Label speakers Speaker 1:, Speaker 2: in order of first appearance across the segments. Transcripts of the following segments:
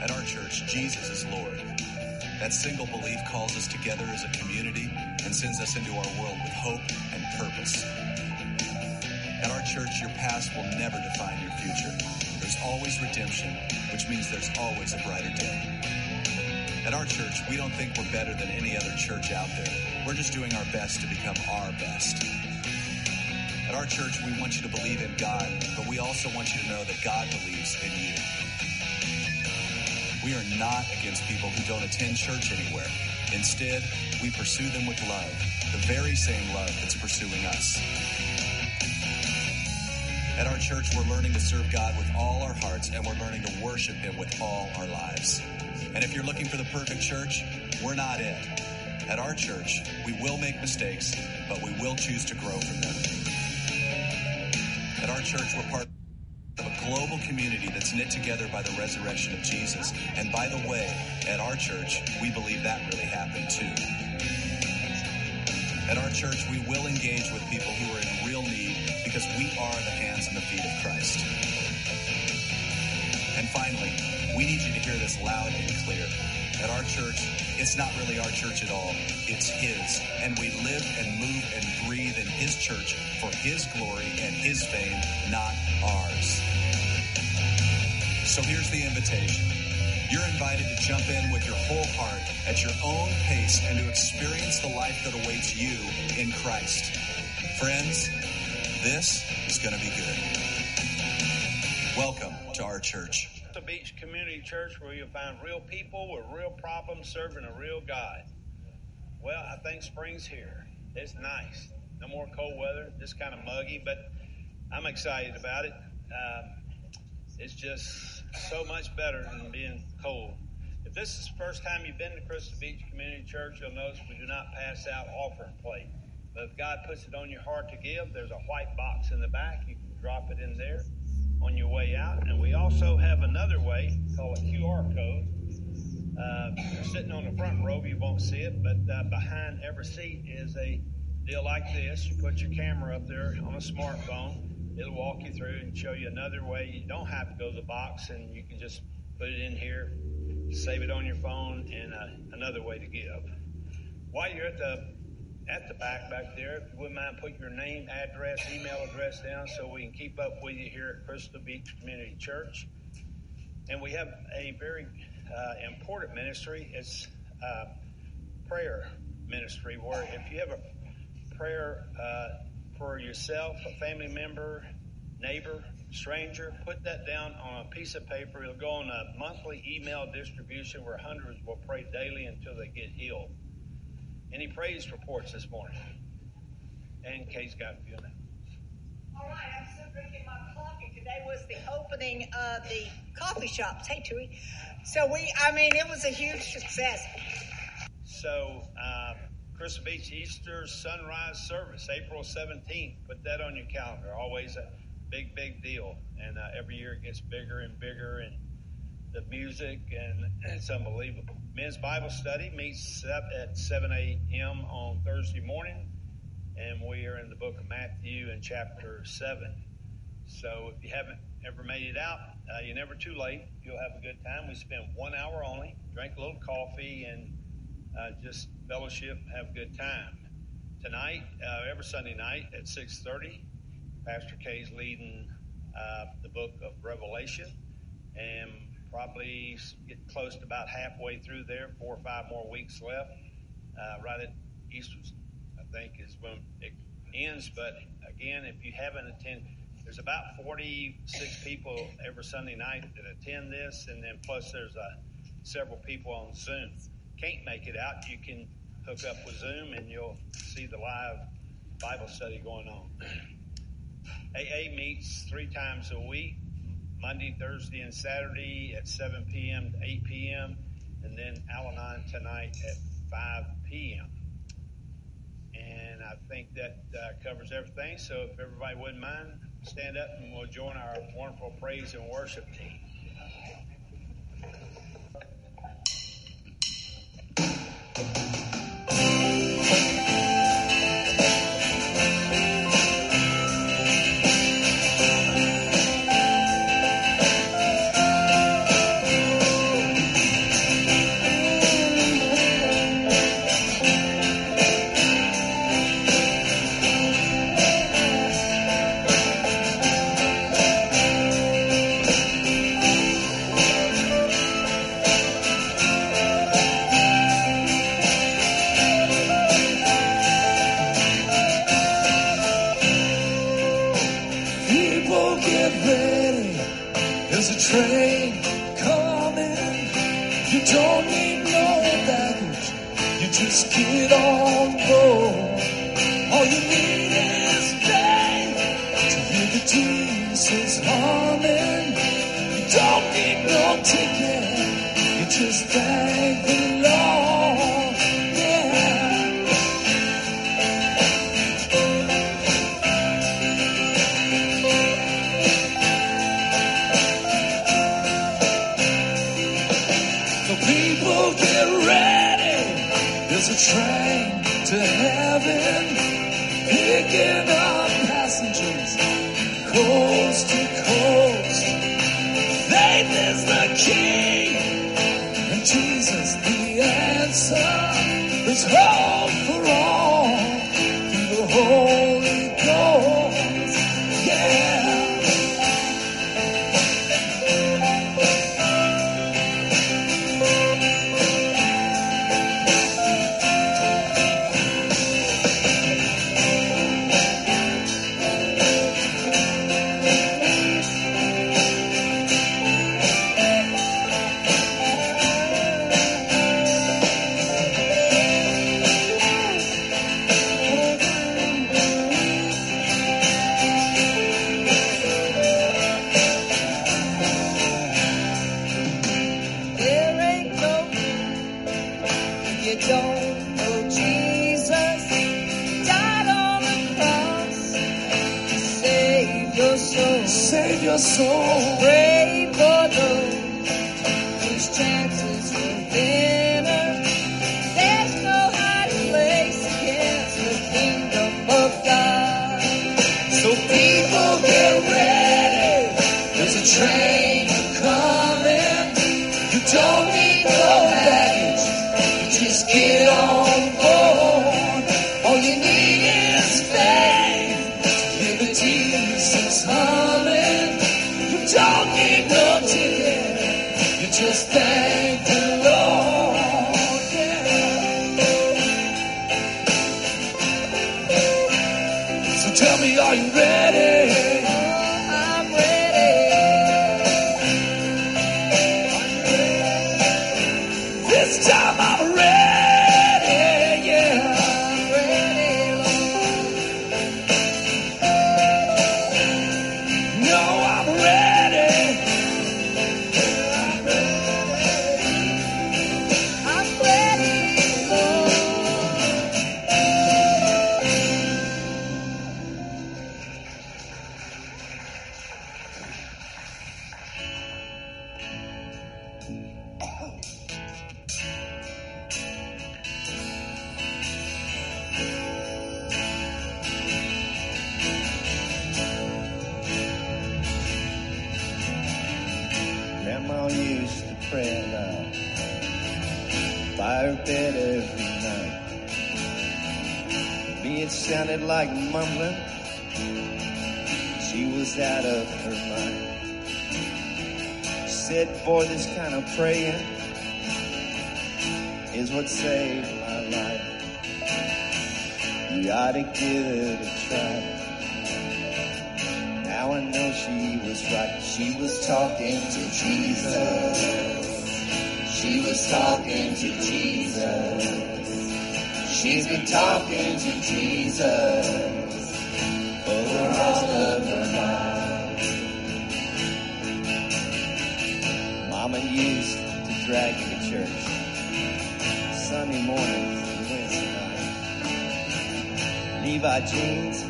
Speaker 1: At our church, Jesus is Lord. That single belief calls us together as a community and sends us into our world with hope and purpose. At our church, your past will never define your future. There's always redemption, which means there's always a brighter day. At our church, we don't think we're better than any other church out there. We're just doing our best to become our best. At our church, we want you to believe in God, but we also want you to know that God believes in you. We are not against people who don't attend church anywhere. Instead, we pursue them with love, the very same love that's pursuing us. At our church, we're learning to serve God with all our hearts and we're learning to worship Him with all our lives. And if you're looking for the perfect church, we're not it. At our church, we will make mistakes, but we will choose to grow from them. At our church, we're part community that's knit together by the resurrection of Jesus. And by the way, at our church, we believe that really happened too. At our church, we will engage with people who are in real need because we are the hands and the feet of Christ. And finally, we need you to hear this loud and clear. At our church, it's not really our church at all. It's His. And we live and move and breathe in His church for His glory and His fame, not ours. So here's the invitation. You're invited to jump in with your whole heart at your own pace and to experience the life that awaits you in Christ. Friends, this is going to be good. Welcome to our church.
Speaker 2: The Beach Community Church where you'll find real people with real problems serving a real God. Well, I think spring's here. It's nice. No more cold weather, just kind of muggy, but I'm excited about it. Um, it's just so much better than being cold. If this is the first time you've been to Crystal Beach Community Church, you'll notice we do not pass out offering plate. But if God puts it on your heart to give, there's a white box in the back. You can drop it in there on your way out. And we also have another way called a QR code. Uh, sitting on the front row, you won't see it, but uh, behind every seat is a deal like this. You put your camera up there on a smartphone. It'll walk you through and show you another way. You don't have to go to the box, and you can just put it in here, save it on your phone, and uh, another way to give. While you're at the at the back back there, if you wouldn't mind putting your name, address, email address down so we can keep up with you here at Crystal Beach Community Church. And we have a very uh, important ministry. It's uh, prayer ministry, where if you have a prayer uh, for yourself, a family member, neighbor, stranger, put that down on a piece of paper. It'll go on a monthly email distribution where hundreds will pray daily until they get healed. Any praise reports this morning? And Kay's got a few now.
Speaker 3: All right, I'm still drinking my coffee. Today was the opening of the coffee shops. Hey, Tui. So we, I mean, it was a huge success.
Speaker 2: So, um, Crystal Beach Easter Sunrise Service, April 17th. Put that on your calendar. Always a big, big deal. And uh, every year it gets bigger and bigger, and the music, and it's unbelievable. Men's Bible Study meets at 7 a.m. on Thursday morning, and we are in the book of Matthew in chapter 7. So if you haven't ever made it out, uh, you're never too late. You'll have a good time. We spend one hour only, drink a little coffee, and uh, just fellowship, have a good time. Tonight, uh, every Sunday night at 6.30, Pastor Kay's leading uh, the book of Revelation, and probably get close to about halfway through there, four or five more weeks left. Uh, right at Easter, I think, is when it ends. But again, if you haven't attended, there's about 46 people every Sunday night that attend this, and then plus there's uh, several people on Zoom. Can't make it out, you can hook up with Zoom and you'll see the live Bible study going on. AA meets three times a week. Monday, Thursday, and Saturday at 7 p.m. to 8 p.m., and then Al Anon tonight at 5 p.m. And I think that uh, covers everything. So if everybody wouldn't mind, stand up and we'll join our wonderful praise and worship team.
Speaker 4: Picking up passengers, coast to coast. Faith is the key, and Jesus the answer. There's hope
Speaker 3: You don't
Speaker 4: need no ticket. You just thank
Speaker 5: was talking to Jesus. She was talking to Jesus. She's been talking to Jesus for rest of her life. Mama used to drag me to church Sunday morning and Wednesday night. Levi jeans,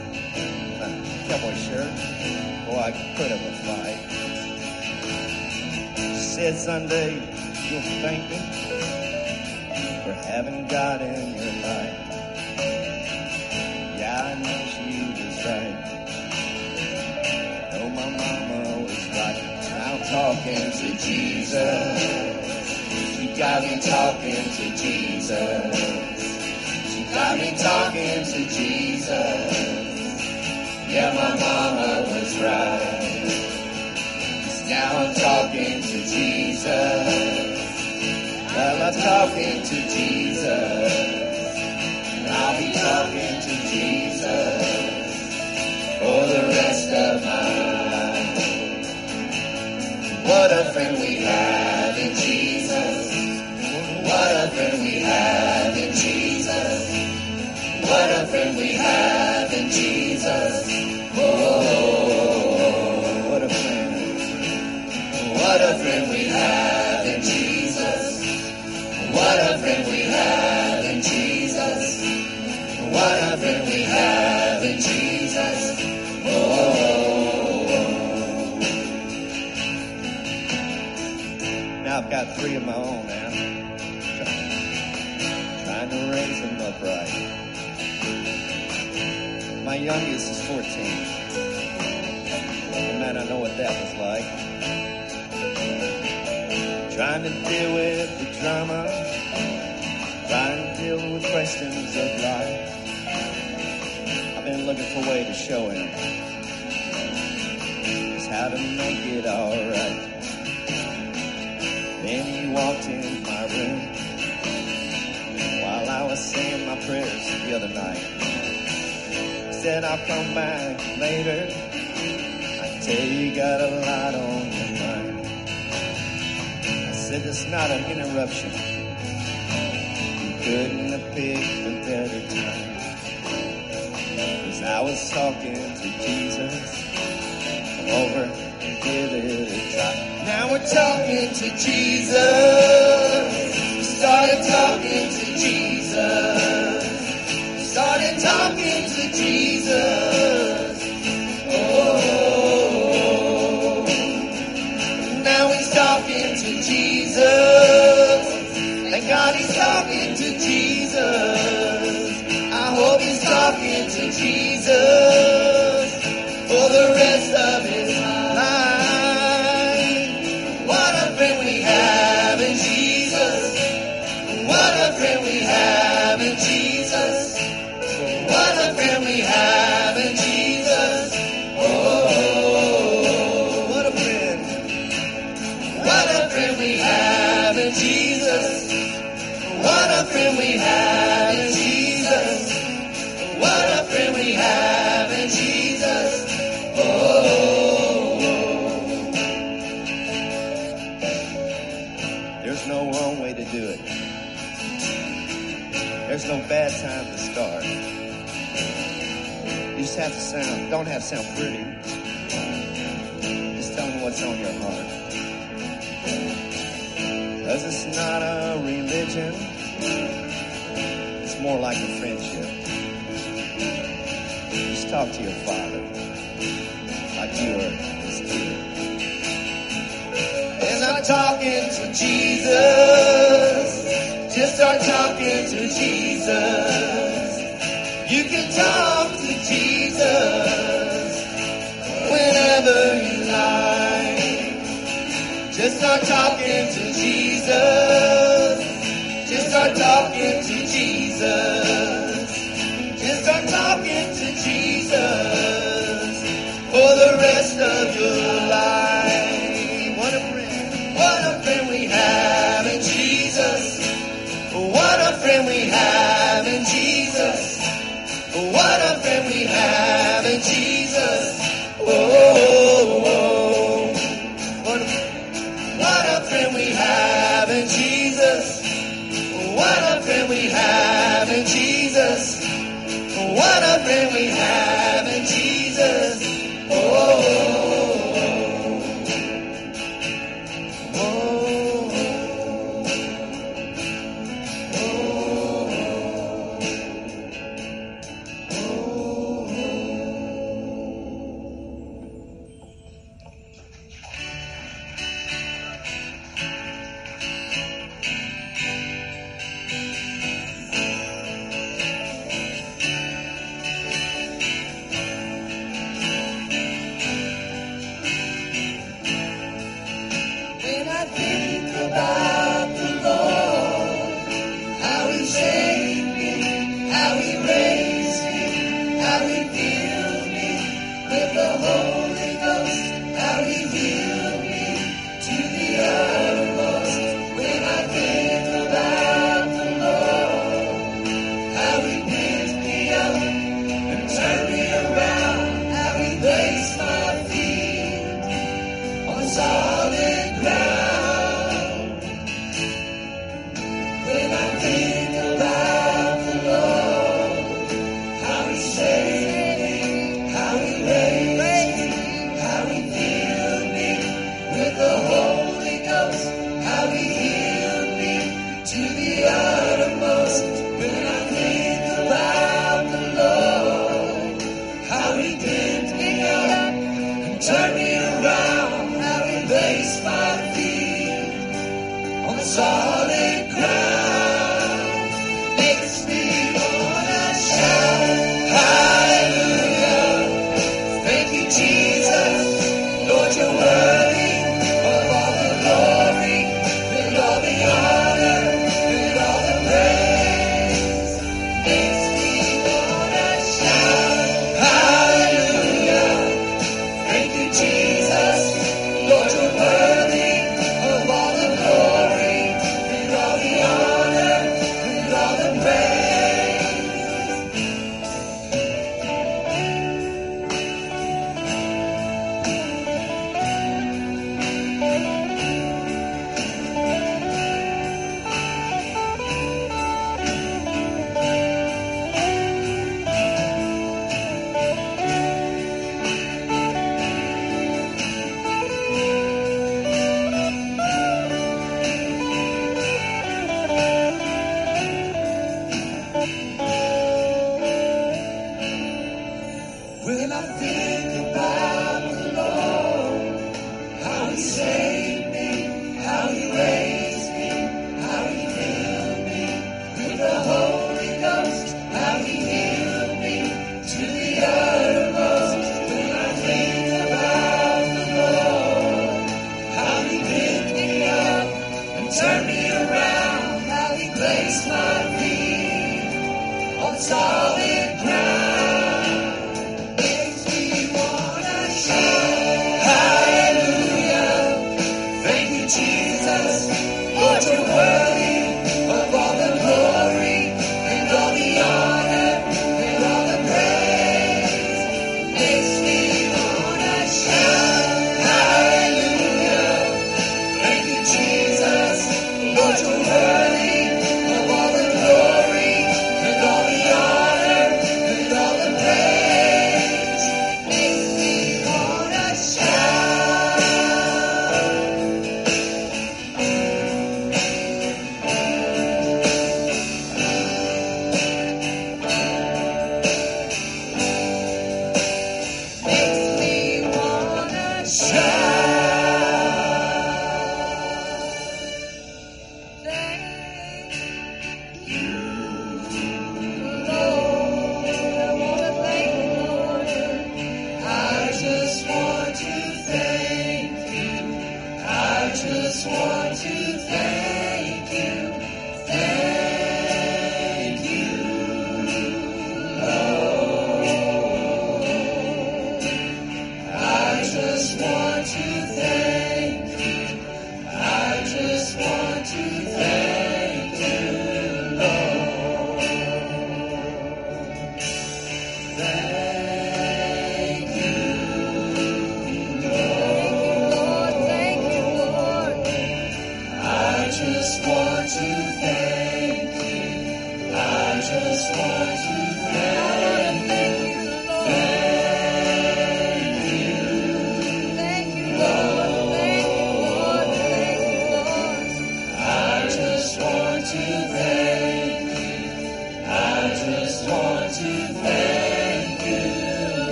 Speaker 5: cowboy shirt. Boy, I could have a fight. Said Sunday you'll thank me for having God in your life. Yeah, I know she was right. Oh, my mama was right. Now talking to Jesus. She got me talking to Jesus. She got me talking to Jesus. Yeah, my mama was right. now I'm talking Jesus. Well, I'm talking to Jesus. I'll be talking to Jesus for the rest of my life. What a friend we have in Jesus. What a friend we have in Jesus. What a friend we have in Jesus. What a friend we have in Jesus. What a friend we have in Jesus. What a friend we have in Jesus. Oh. Now I've got three of my own now. Trying to raise them upright. My youngest is 14. And man, I know what that was like. Trying to deal with the drama. Trying to deal with questions of life. I've been looking for a way to show him just how to make it alright. Then he walked in my room while I was saying my prayers the other night. He said, I'll come back later. I tell you, you got a lot on. Said, it's not an interruption. You couldn't have picked a better time. Cause I was talking to Jesus. Over and give it a try. Now we're talking to Jesus. He's talking to Jesus. I hope he's talking to Jesus for the rest of his Bad time to start. You just have to sound, don't have to sound pretty. Just tell me what's on your heart. Cause it's not a religion. It's more like a friendship. Just talk to your father. Like you are his kid. And I'm talking to Jesus. Just start talking to Jesus. You can talk to Jesus whenever you like. Just start talking to Jesus. Just start talking to Jesus.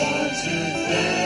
Speaker 5: To thank Thank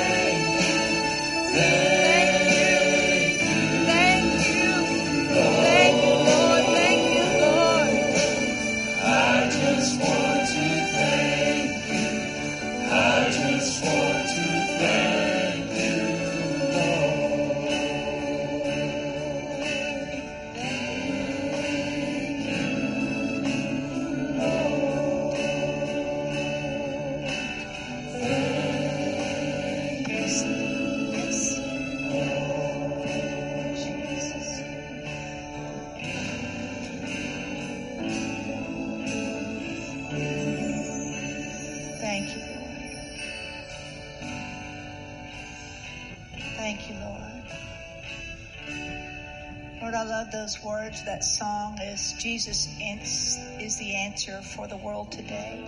Speaker 3: those words. That song is Jesus is is the answer for the world today.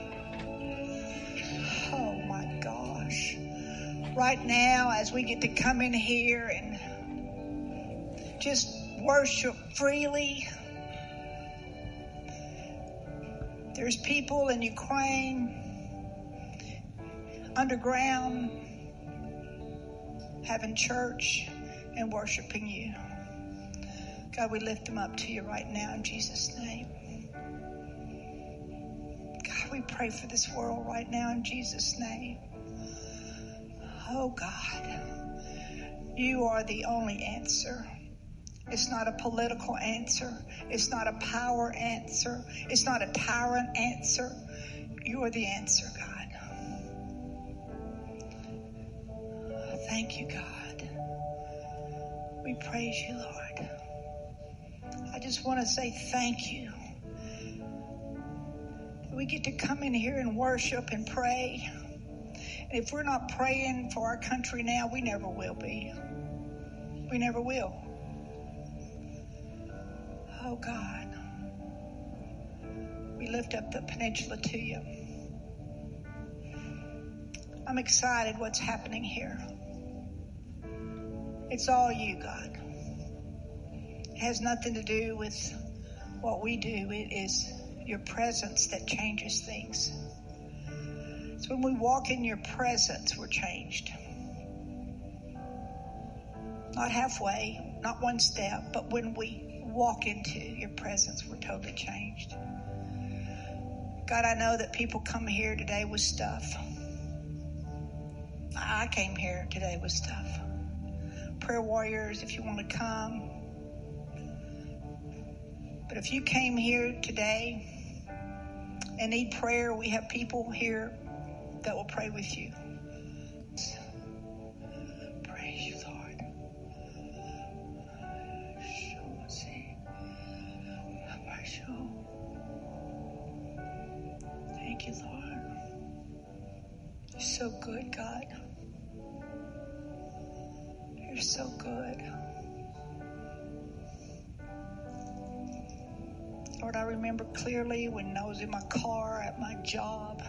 Speaker 3: Oh my gosh. Right now, as we get to come in here and just worship freely, there's people in Ukraine underground having church and worshiping you. God, we lift them up to you right now in Jesus' name. God, we pray for this world right now in Jesus' name. Oh God, you are the only answer. It's not a political answer. It's not a power answer. It's not a tyrant answer. You are the answer, God. Thank you, God. We praise you, Lord. I just want to say thank you. We get to come in here and worship and pray. And if we're not praying for our country now, we never will be. We never will. Oh God. We lift up the peninsula to you. I'm excited what's happening here. It's all you, God. Has nothing to do with what we do. It is your presence that changes things. It's when we walk in your presence, we're changed. Not halfway, not one step, but when we walk into your presence, we're totally changed. God, I know that people come here today with stuff. I came here today with stuff. Prayer warriors, if you want to come. But if you came here today and need prayer, we have people here that will pray with you. Praise you, Lord. Thank you, Lord. You're so good, God. You're so good. Remember clearly when I was in my car at my job.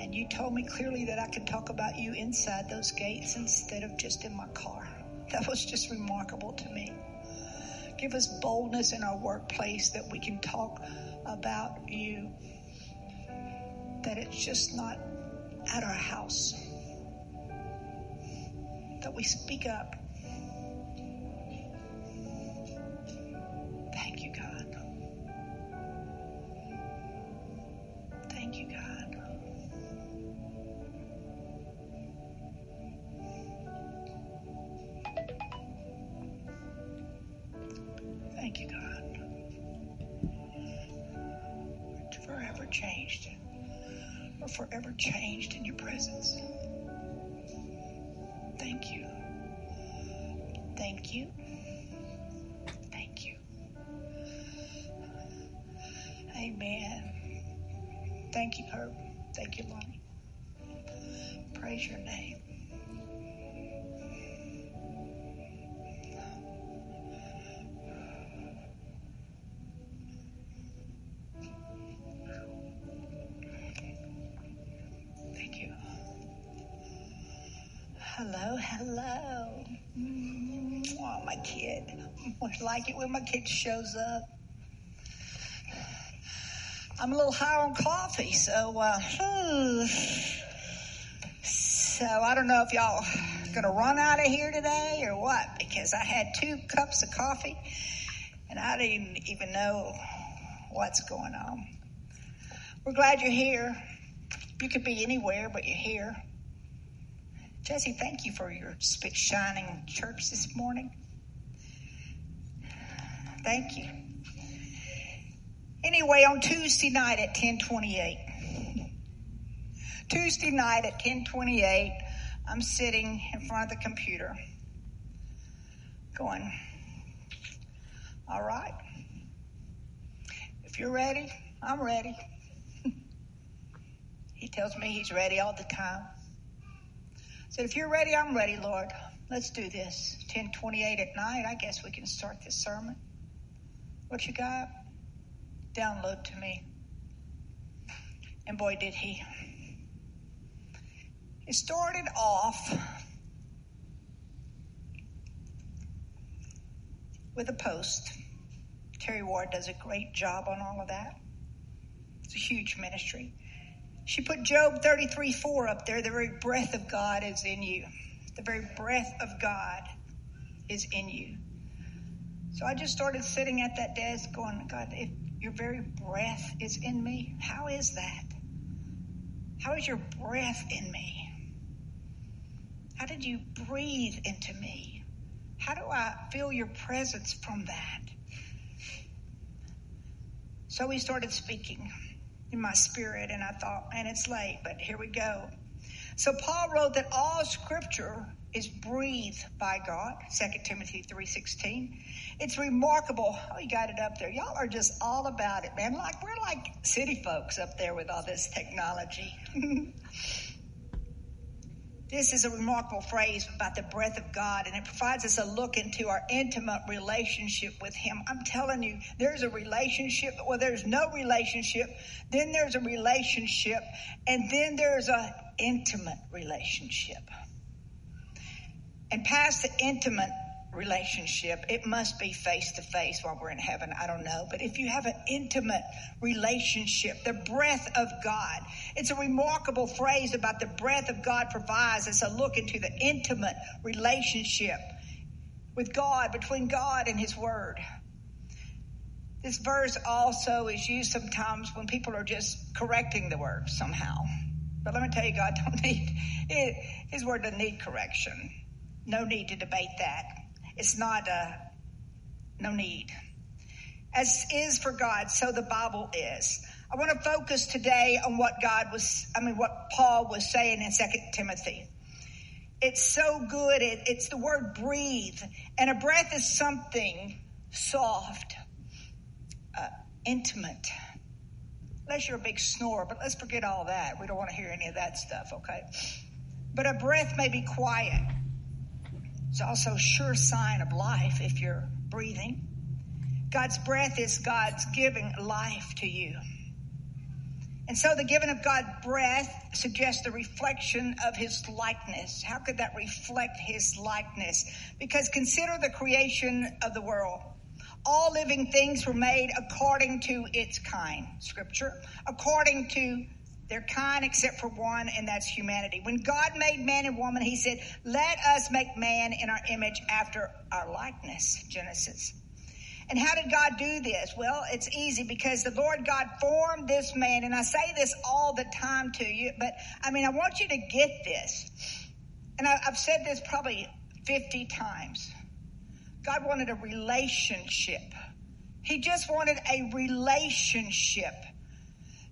Speaker 3: And you told me clearly that I could talk about you inside those gates instead of just in my car. That was just remarkable to me. Give us boldness in our workplace that we can talk about you. That it's just not at our house. That we speak up. Hello, hello. Oh, my kid. I like it when my kid shows up. I'm a little high on coffee, so uh, so I don't know if y'all gonna run out of here today or what because I had two cups of coffee and I didn't even know what's going on. We're glad you're here. You could be anywhere, but you're here. Jesse, thank you for your shining church this morning. Thank you. Anyway, on Tuesday night at 1028, Tuesday night at 1028, I'm sitting in front of the computer going, all right. If you're ready, I'm ready. he tells me he's ready all the time. Said, if you're ready, I'm ready, Lord. Let's do this. 1028 at night, I guess we can start this sermon. What you got? download to me. And boy, did he. He started off with a post. Terry Ward does a great job on all of that. It's a huge ministry. She put Job 33 4 up there. The very breath of God is in you. The very breath of God is in you. So I just started sitting at that desk going, God, if your very breath is in me? How is that? How is your breath in me? How did you breathe into me? How do I feel your presence from that? So he started speaking in my spirit, and I thought, man, it's late, but here we go. So Paul wrote that all scripture is breathed by God, 2 Timothy 3.16. It's remarkable. Oh, you got it up there. Y'all are just all about it, man. Like we're like city folks up there with all this technology. this is a remarkable phrase about the breath of God, and it provides us a look into our intimate relationship with Him. I'm telling you, there's a relationship, well, there's no relationship, then there's a relationship, and then there's an intimate relationship. And past the intimate relationship, it must be face to face while we're in heaven. I don't know. But if you have an intimate relationship, the breath of God, it's a remarkable phrase about the breath of God provides us a look into the intimate relationship with God, between God and His Word. This verse also is used sometimes when people are just correcting the word somehow. But let me tell you, God don't need, His Word doesn't need correction no need to debate that. It's not a, uh, no need. As is for God, so the Bible is. I want to focus today on what God was, I mean, what Paul was saying in Second Timothy. It's so good. It, it's the word breathe. And a breath is something soft, uh, intimate. Unless you're a big snorer, but let's forget all that. We don't want to hear any of that stuff, okay? But a breath may be quiet. It's also a sure sign of life if you're breathing. God's breath is God's giving life to you. And so the giving of God's breath suggests the reflection of his likeness. How could that reflect his likeness? Because consider the creation of the world. All living things were made according to its kind, scripture, according to they're kind except for one, and that's humanity. When God made man and woman, he said, let us make man in our image after our likeness, Genesis. And how did God do this? Well, it's easy because the Lord God formed this man. And I say this all the time to you, but I mean, I want you to get this. And I, have said this probably 50 times. God wanted a relationship. He just wanted a relationship.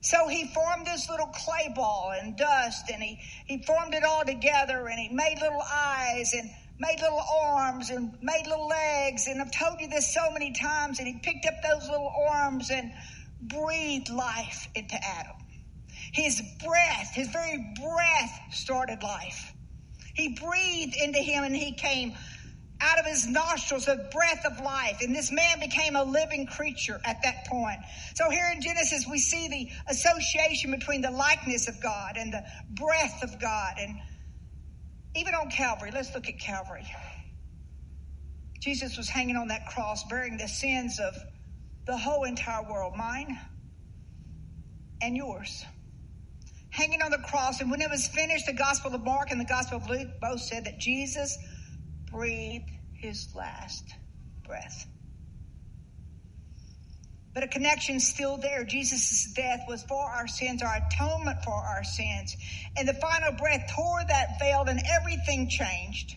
Speaker 3: So he formed this little clay ball and dust and he, he formed it all together and he made little eyes and made little arms and made little legs. And I've told you this so many times. And he picked up those little arms and breathed life into Adam. His breath, his very breath started life. He breathed into him and he came out of his nostrils a breath of life. And this man became a living creature at that point. So here in Genesis, we see the association between the likeness of God and the breath of God. And even on Calvary, let's look at Calvary. Jesus was hanging on that cross, bearing the sins of the whole entire world, mine and yours. Hanging on the cross, and when it was finished, the Gospel of Mark and the Gospel of Luke both said that Jesus breathed his last breath. But a connection's still there. Jesus' death was for our sins, our atonement for our sins. And the final breath tore that veil and everything changed.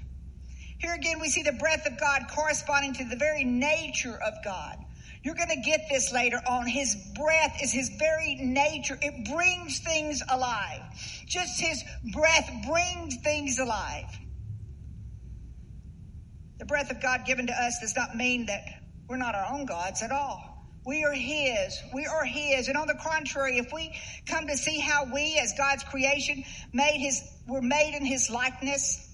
Speaker 3: Here again, we see the breath of God corresponding to the very nature of God. You're going to get this later on. His breath is his very nature. It brings things alive. Just his breath brings things alive. The breath of God given to us does not mean that we're not our own gods at all. We are His. We are His. And on the contrary, if we come to see how we, as God's creation, made His, were made in His likeness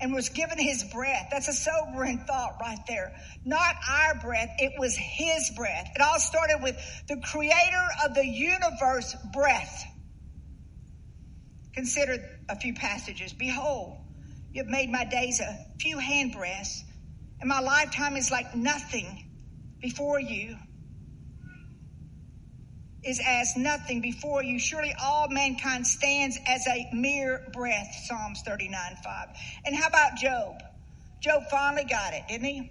Speaker 3: and was given His breath, that's a sobering thought right there. Not our breath, it was His breath. It all started with the Creator of the universe breath. Consider a few passages. Behold, you have made my days a few handbreadths, and my lifetime is like nothing before you is as nothing before you. Surely all mankind stands as a mere breath. Psalms 39 5. And how about Job? Job finally got it, didn't he?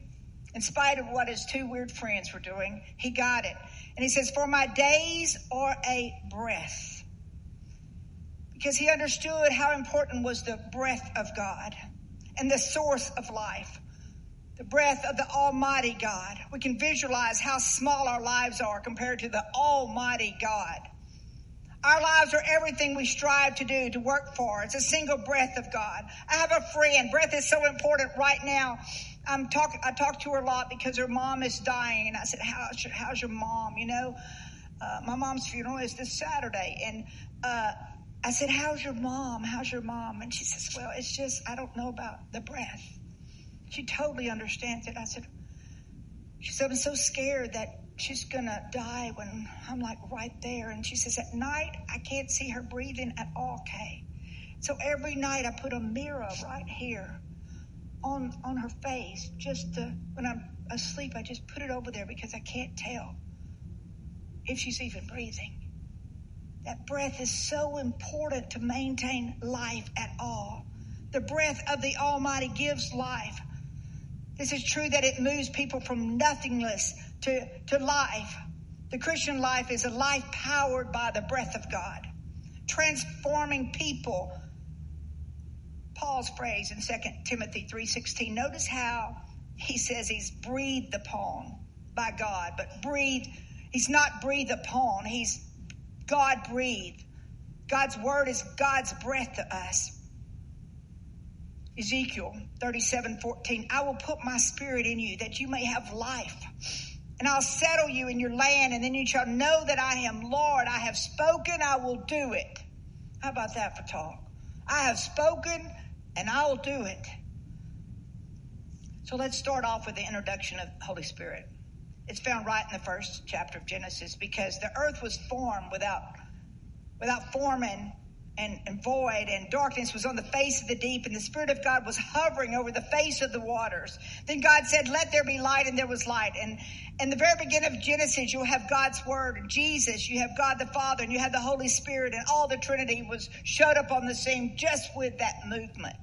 Speaker 3: In spite of what his two weird friends were doing, he got it. And he says, For my days are a breath. Because he understood how important was the breath of God and the source of life the breath of the Almighty God. We can visualize how small our lives are compared to the Almighty God. Our lives are everything we strive to do, to work for. It's a single breath of God. I have a friend. Breath is so important right now. I'm talking, I talk to her a lot because her mom is dying. And I said, how's your, how's your mom? You know, uh, my mom's funeral is this Saturday. And, uh, I said, how's your mom? How's your mom? And she says, well, it's just, I don't know about the breath. She totally understands it. I said, she said, I'm so scared that she's gonna die when I'm like right there. And she says, at night, I can't see her breathing at all, Kay. So every night I put a mirror right here on, on her face just to, when I'm asleep, I just put it over there because I can't tell if she's even breathing. That breath is so important to maintain life at all. The breath of the Almighty gives life. This is true that it moves people from nothingness to, to life. The Christian life is a life powered by the breath of God, transforming people. Paul's phrase in 2 Timothy 3:16. Notice how he says he's breathed upon by God, but breathed, he's not breathed upon, he's God breathed. God's word is God's breath to us. Ezekiel 37 14. I will put my spirit in you that you may have life. And I'll settle you in your land, and then you shall know that I am Lord. I have spoken, I will do it. How about that for talk? I have spoken, and I will do it. So let's start off with the introduction of Holy Spirit. It's found right in the first chapter of Genesis because the earth was formed without without forming and, and void and darkness was on the face of the deep and the Spirit of God was hovering over the face of the waters. Then God said, let there be light and there was light. And in the very beginning of Genesis, you'll have God's word, and Jesus, you have God the Father, and you have the Holy Spirit, and all the Trinity was showed up on the scene just with that movement.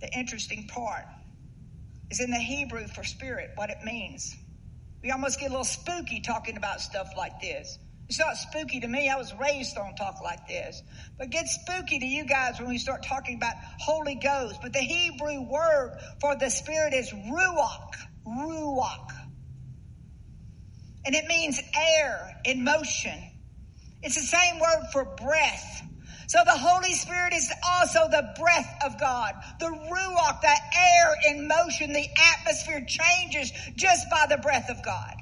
Speaker 3: The interesting part is in the Hebrew for spirit, what it means. We almost get a little spooky talking about stuff like this. It's not spooky to me. I was raised on talk like this. But it gets spooky to you guys when we start talking about Holy Ghost. But the Hebrew word for the Spirit is ruach. Ruach. And it means air in motion. It's the same word for breath. So the Holy Spirit is also the breath of God. The ruach, the air in motion, the atmosphere changes just by the breath of God.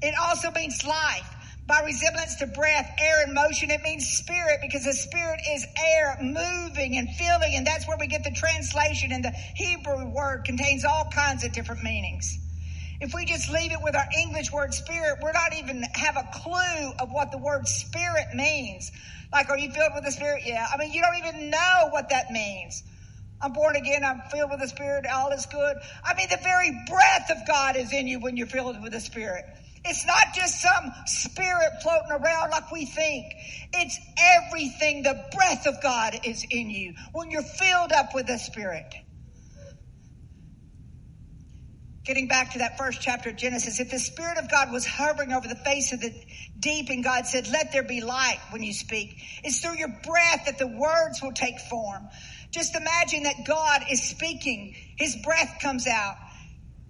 Speaker 3: It also means life. By resemblance to breath, air, and motion, it means spirit because the spirit is air moving and feeling, and that's where we get the translation. And the Hebrew word contains all kinds of different meanings. If we just leave it with our English word spirit, we're not even have a clue of what the word spirit means. Like, are you filled with the spirit? Yeah. I mean, you don't even know what that means. I'm born again. I'm filled with the spirit. All is good. I mean, the very breath of God is in you when you're filled with the spirit. It's not just some spirit floating around like we think. It's everything. The breath of God is in you when you're filled up with the Spirit. Getting back to that first chapter of Genesis, if the Spirit of God was hovering over the face of the deep and God said, let there be light when you speak, it's through your breath that the words will take form. Just imagine that God is speaking. His breath comes out.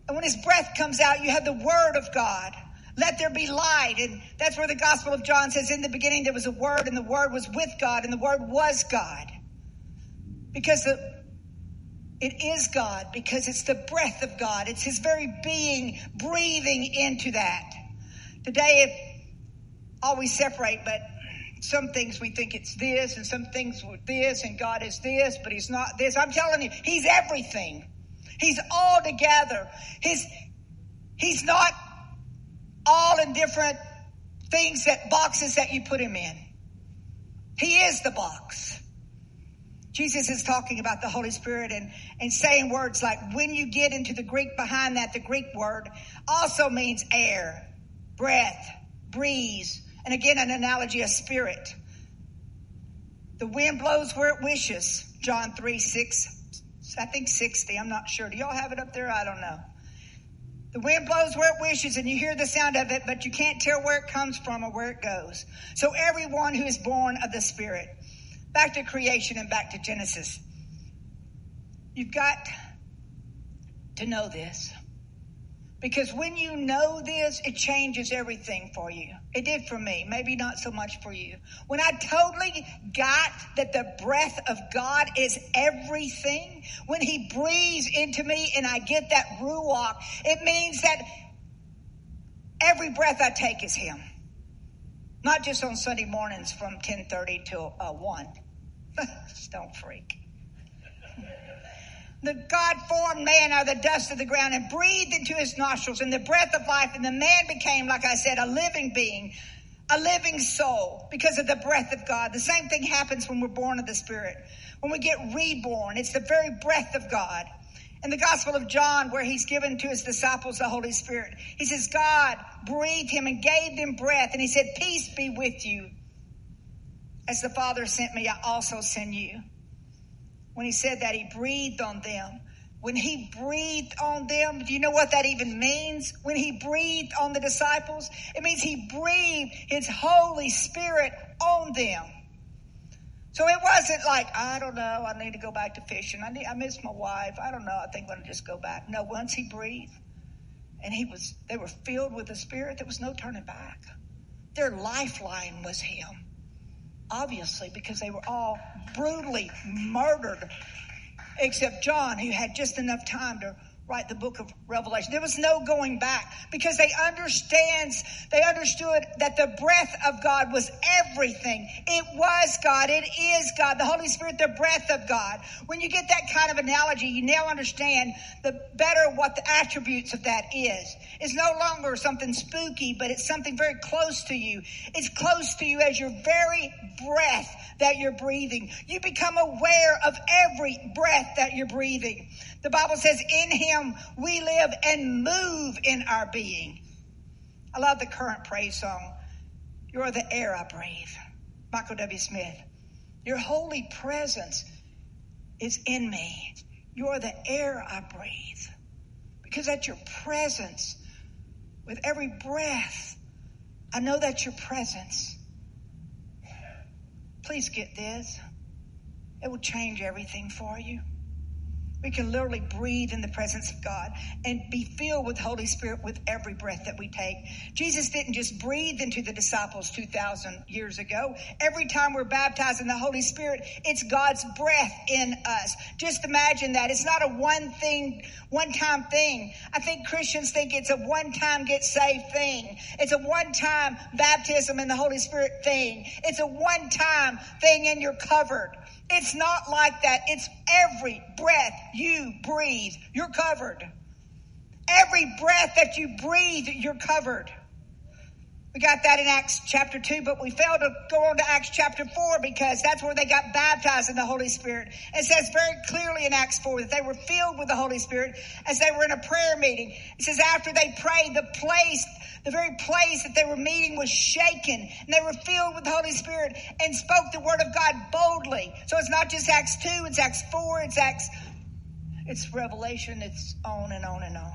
Speaker 3: And when his breath comes out, you have the word of God. Let there be light. And that's where the Gospel of John says, in the beginning there was a word and the word was with God and the word was God. Because the it is God because it's the breath of God. It's His very being breathing into that. Today, if we separate, but some things we think it's this and some things with this and God is this, but He's not this. I'm telling you, He's everything. He's all together. He's, He's not all in different things that boxes that you put Him in. He is the box. Jesus is talking about the Holy Spirit and, and saying words like, when you get into the Greek behind that, the Greek word also means air, breath, breeze, and again, an analogy of spirit. The wind blows where it wishes, John 3, 6, I think 60, I'm not sure. Do y'all have it up there? I don't know. The wind blows where it wishes and you hear the sound of it, but you can't tell where it comes from or where it goes. So everyone who is born of the Spirit back to creation and back to Genesis. You've got to know this. Because when you know this, it changes everything for you. It did for me, maybe not so much for you. When I totally got that the breath of God is everything, when He breathes into me and I get that ruach, it means that every breath I take is Him. Not just on Sunday mornings from 1030 till uh, 1. Don't freak. The God formed man out of the dust of the ground and breathed into his nostrils and the breath of life. And the man became, like I said, a living being, a living soul because of the breath of God. The same thing happens when we're born of the Spirit. When we get reborn, it's the very breath of God. In the Gospel of John, where he's given to his disciples the Holy Spirit, he says, God breathed him and gave them breath. And he said, Peace be with you. As the Father sent me, I also send you. When he said that, he breathed on them. When he breathed on them, do you know what that even means? When he breathed on the disciples, it means he breathed his Holy Spirit on them. So it wasn't like, I don't know, I need to go back to fishing. I, need, I miss my wife. I don't know, I think I'm going to just go back. No, once he breathed and he was, they were filled with the Spirit, there was no turning back. Their lifeline was him obviously, because they were all brutally murdered, except John, who had just enough time to write the book of Revelation. There was no going back because they understands, they understood that the breath of God was everything. It was God. It is God. The Holy Spirit, the breath of God. When you get that kind of analogy, you now understand the better what the attributes of that is. It's no longer something spooky, but it's something very close to you. It's close to you as your very breath that you're breathing. You become aware of every breath that you're breathing. The Bible says, in him we live and move in our being. I love the current praise song. You're the air I breathe. Michael W. Smith. Your holy presence is in me. You're the air I breathe. Because that's your presence. With every breath, I know that's your presence. Please get this. It will change everything for you. We can literally breathe in the presence of God and be filled with Holy Spirit with every breath that we take. Jesus didn't just breathe into the disciples 2,000 years ago. Every time we're baptized in the Holy Spirit, it's God's breath in us. Just imagine that. It's not a one thing, one time thing. I think Christians think it's a one time get saved thing. It's a one time baptism in the Holy Spirit thing. It's a one time thing and you're covered. It's not like that. It's every breath you breathe, you're covered. Every breath that you breathe, you're covered. We got that in Acts chapter 2, but we failed to go on to Acts chapter 4 because that's where they got baptized in the Holy Spirit. It says very clearly in Acts 4 that they were filled with the Holy Spirit as they were in a prayer meeting. It says after they prayed, the place The very place that they were meeting was shaken and they were filled with the Holy Spirit and spoke the word of God boldly. So it's not just Acts 2, it's Acts 4, it's Acts, it's Revelation, it's on and on and on.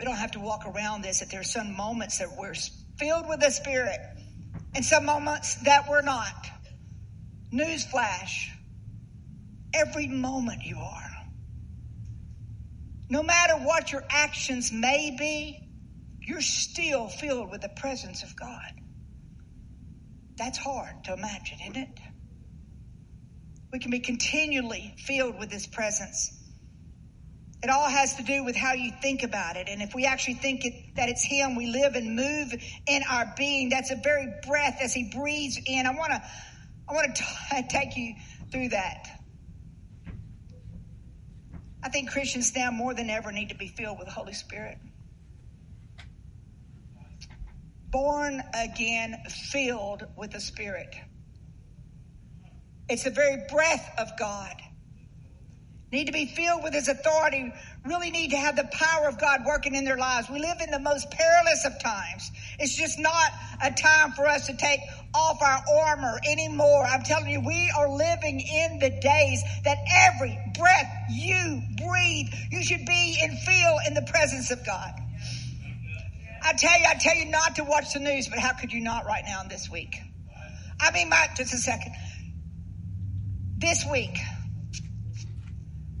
Speaker 3: We don't have to walk around this that there are some moments that we're filled with the Spirit and some moments that we're not. Newsflash. Every moment you are. No matter what your actions may be, you're still filled with the presence of God. That's hard to imagine, isn't it? We can be continually filled with His presence. It all has to do with how you think about it. And if we actually think it, that it's Him, we live and move in our being. That's a very breath as He breathes in. I want to, I want to take you through that. I think Christians now more than ever need to be filled with the Holy Spirit. Born again, filled with the Spirit. It's the very breath of God need to be filled with his authority, really need to have the power of God working in their lives. We live in the most perilous of times. It's just not a time for us to take off our armor anymore. I'm telling you, we are living in the days that every breath you breathe, you should be and feel in the presence of God. I tell you, I tell you not to watch the news, but how could you not right now in this week? I mean, my, just a second. This week,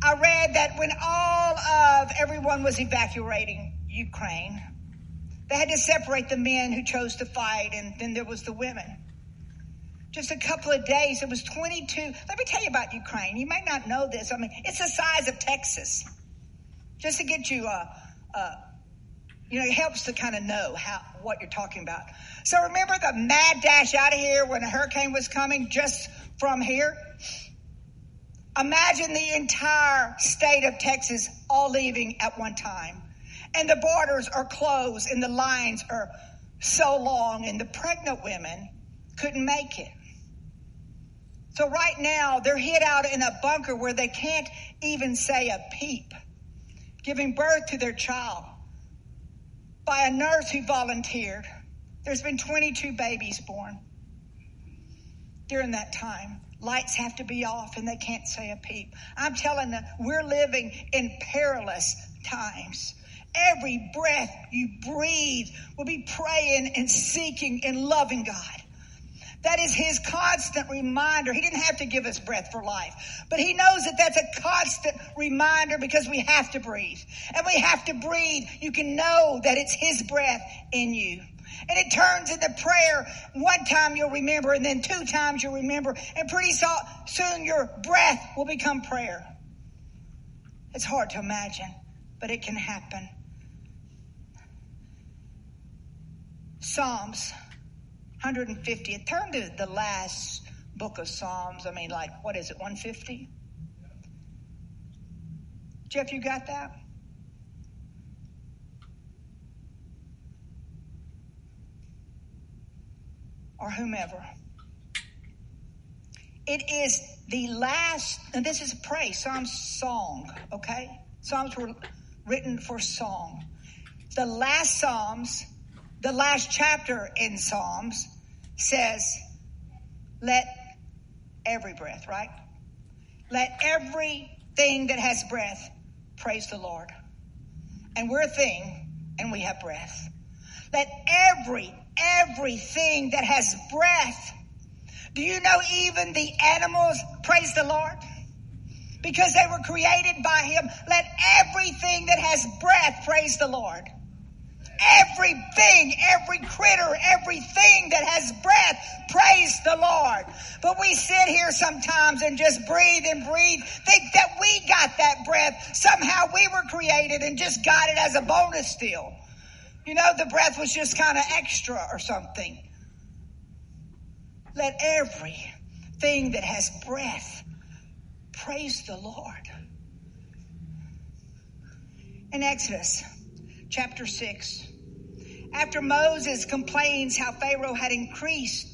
Speaker 3: I read that when all of everyone was evacuating Ukraine, they had to separate the men who chose to fight, and then there was the women. Just a couple of days, it was 22. Let me tell you about Ukraine. You might not know this. I mean, it's the size of Texas. Just to get you, uh, uh, you know, it helps to kind of know how what you're talking about. So remember the mad dash out of here when a hurricane was coming just from here? Imagine the entire state of Texas all leaving at one time. And the borders are closed and the lines are so long and the pregnant women couldn't make it. So right now they're hid out in a bunker where they can't even say a peep, giving birth to their child by a nurse who volunteered. There's been 22 babies born during that time. Lights have to be off and they can't say a peep. I'm telling them, we're living in perilous times. Every breath you breathe will be praying and seeking and loving God. That is his constant reminder. He didn't have to give us breath for life, but he knows that that's a constant reminder because we have to breathe. And we have to breathe. You can know that it's his breath in you. And it turns into prayer. One time you'll remember, and then two times you'll remember. And pretty soon your breath will become prayer. It's hard to imagine, but it can happen. Psalms 150. Turn to the last book of Psalms. I mean, like, what is it, 150? Jeff, you got that? Or whomever. It is the last, and this is a praise, Psalms song, okay? Psalms were written for song. The last Psalms, the last chapter in Psalms says, let every breath, right? Let everything that has breath praise the Lord. And we're a thing and we have breath. Let every everything that has breath. Do you know even the animals praise the Lord? Because they were created by Him. Let everything that has breath praise the Lord. Everything, every critter, everything that has breath, praise the Lord. But we sit here sometimes and just breathe and breathe, think that we got that breath. Somehow we were created and just got it as a bonus still. You know, the breath was just kind of extra or something. Let everything that has breath praise the Lord. In Exodus chapter 6, after Moses complains how Pharaoh had increased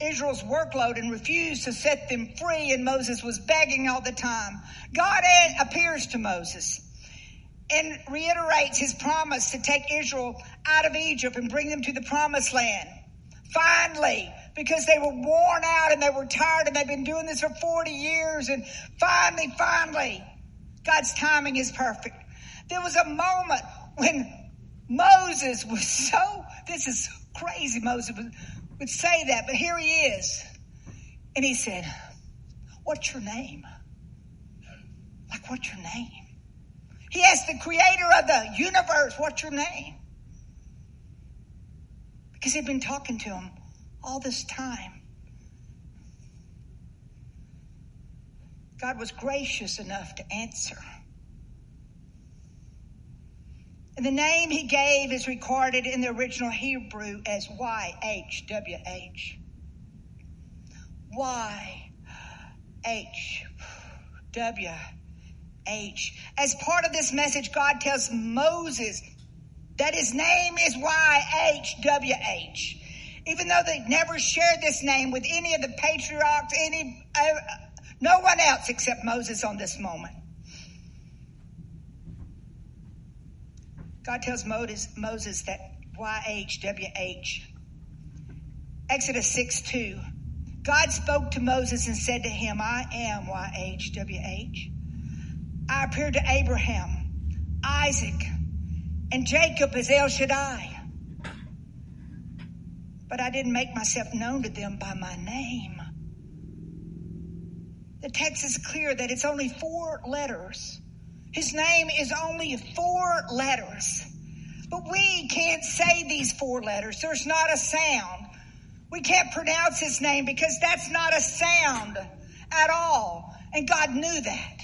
Speaker 3: Israel's workload and refused to set them free, and Moses was begging all the time, God appears to Moses and reiterates his promise to take Israel out of Egypt and bring them to the promised land. Finally, because they were worn out and they were tired and they've been doing this for 40 years and finally, finally, God's timing is perfect. There was a moment when Moses was so, this is crazy, Moses would, say that, but here he is. And he said, What's your name? Like, what's your name? He asked the creator of the universe, What's your name? Because he'd been talking to him all this time. God was gracious enough to answer. And the name he gave is recorded in the original Hebrew as YHWH. YHWH. As part of this message, God tells Moses that his name is YHWH. Even though they never shared this name with any of the patriarchs, any, uh, no one else except Moses on this moment. God tells Moses, Moses that YHWH. Exodus 6 2. God spoke to Moses and said to him, I am YHWH. I appeared to Abraham, Isaac, and Jacob as El Shaddai. But I didn't make myself known to them by my name. The text is clear that it's only four letters. His name is only four letters. But we can't say these four letters. There's not a sound. We can't pronounce his name because that's not a sound at all. And God knew that.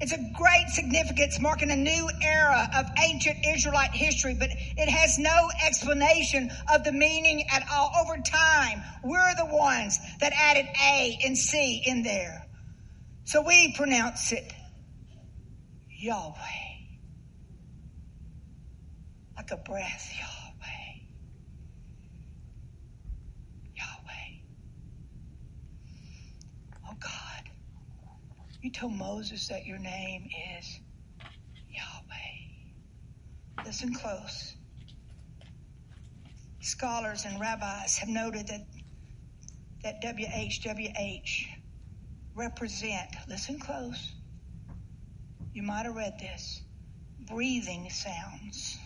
Speaker 3: It's a great significance marking a new era of ancient Israelite history, but it has no explanation of the meaning at all. Over time, we're the ones that added A and C in there. So we pronounce it Yahweh. Like a breath, Yahweh. Yahweh. Oh God, you told Moses that your name is Yahweh. Listen close. Scholars and rabbis have noted that that WHWH represent, listen close, you might have read this, breathing sounds.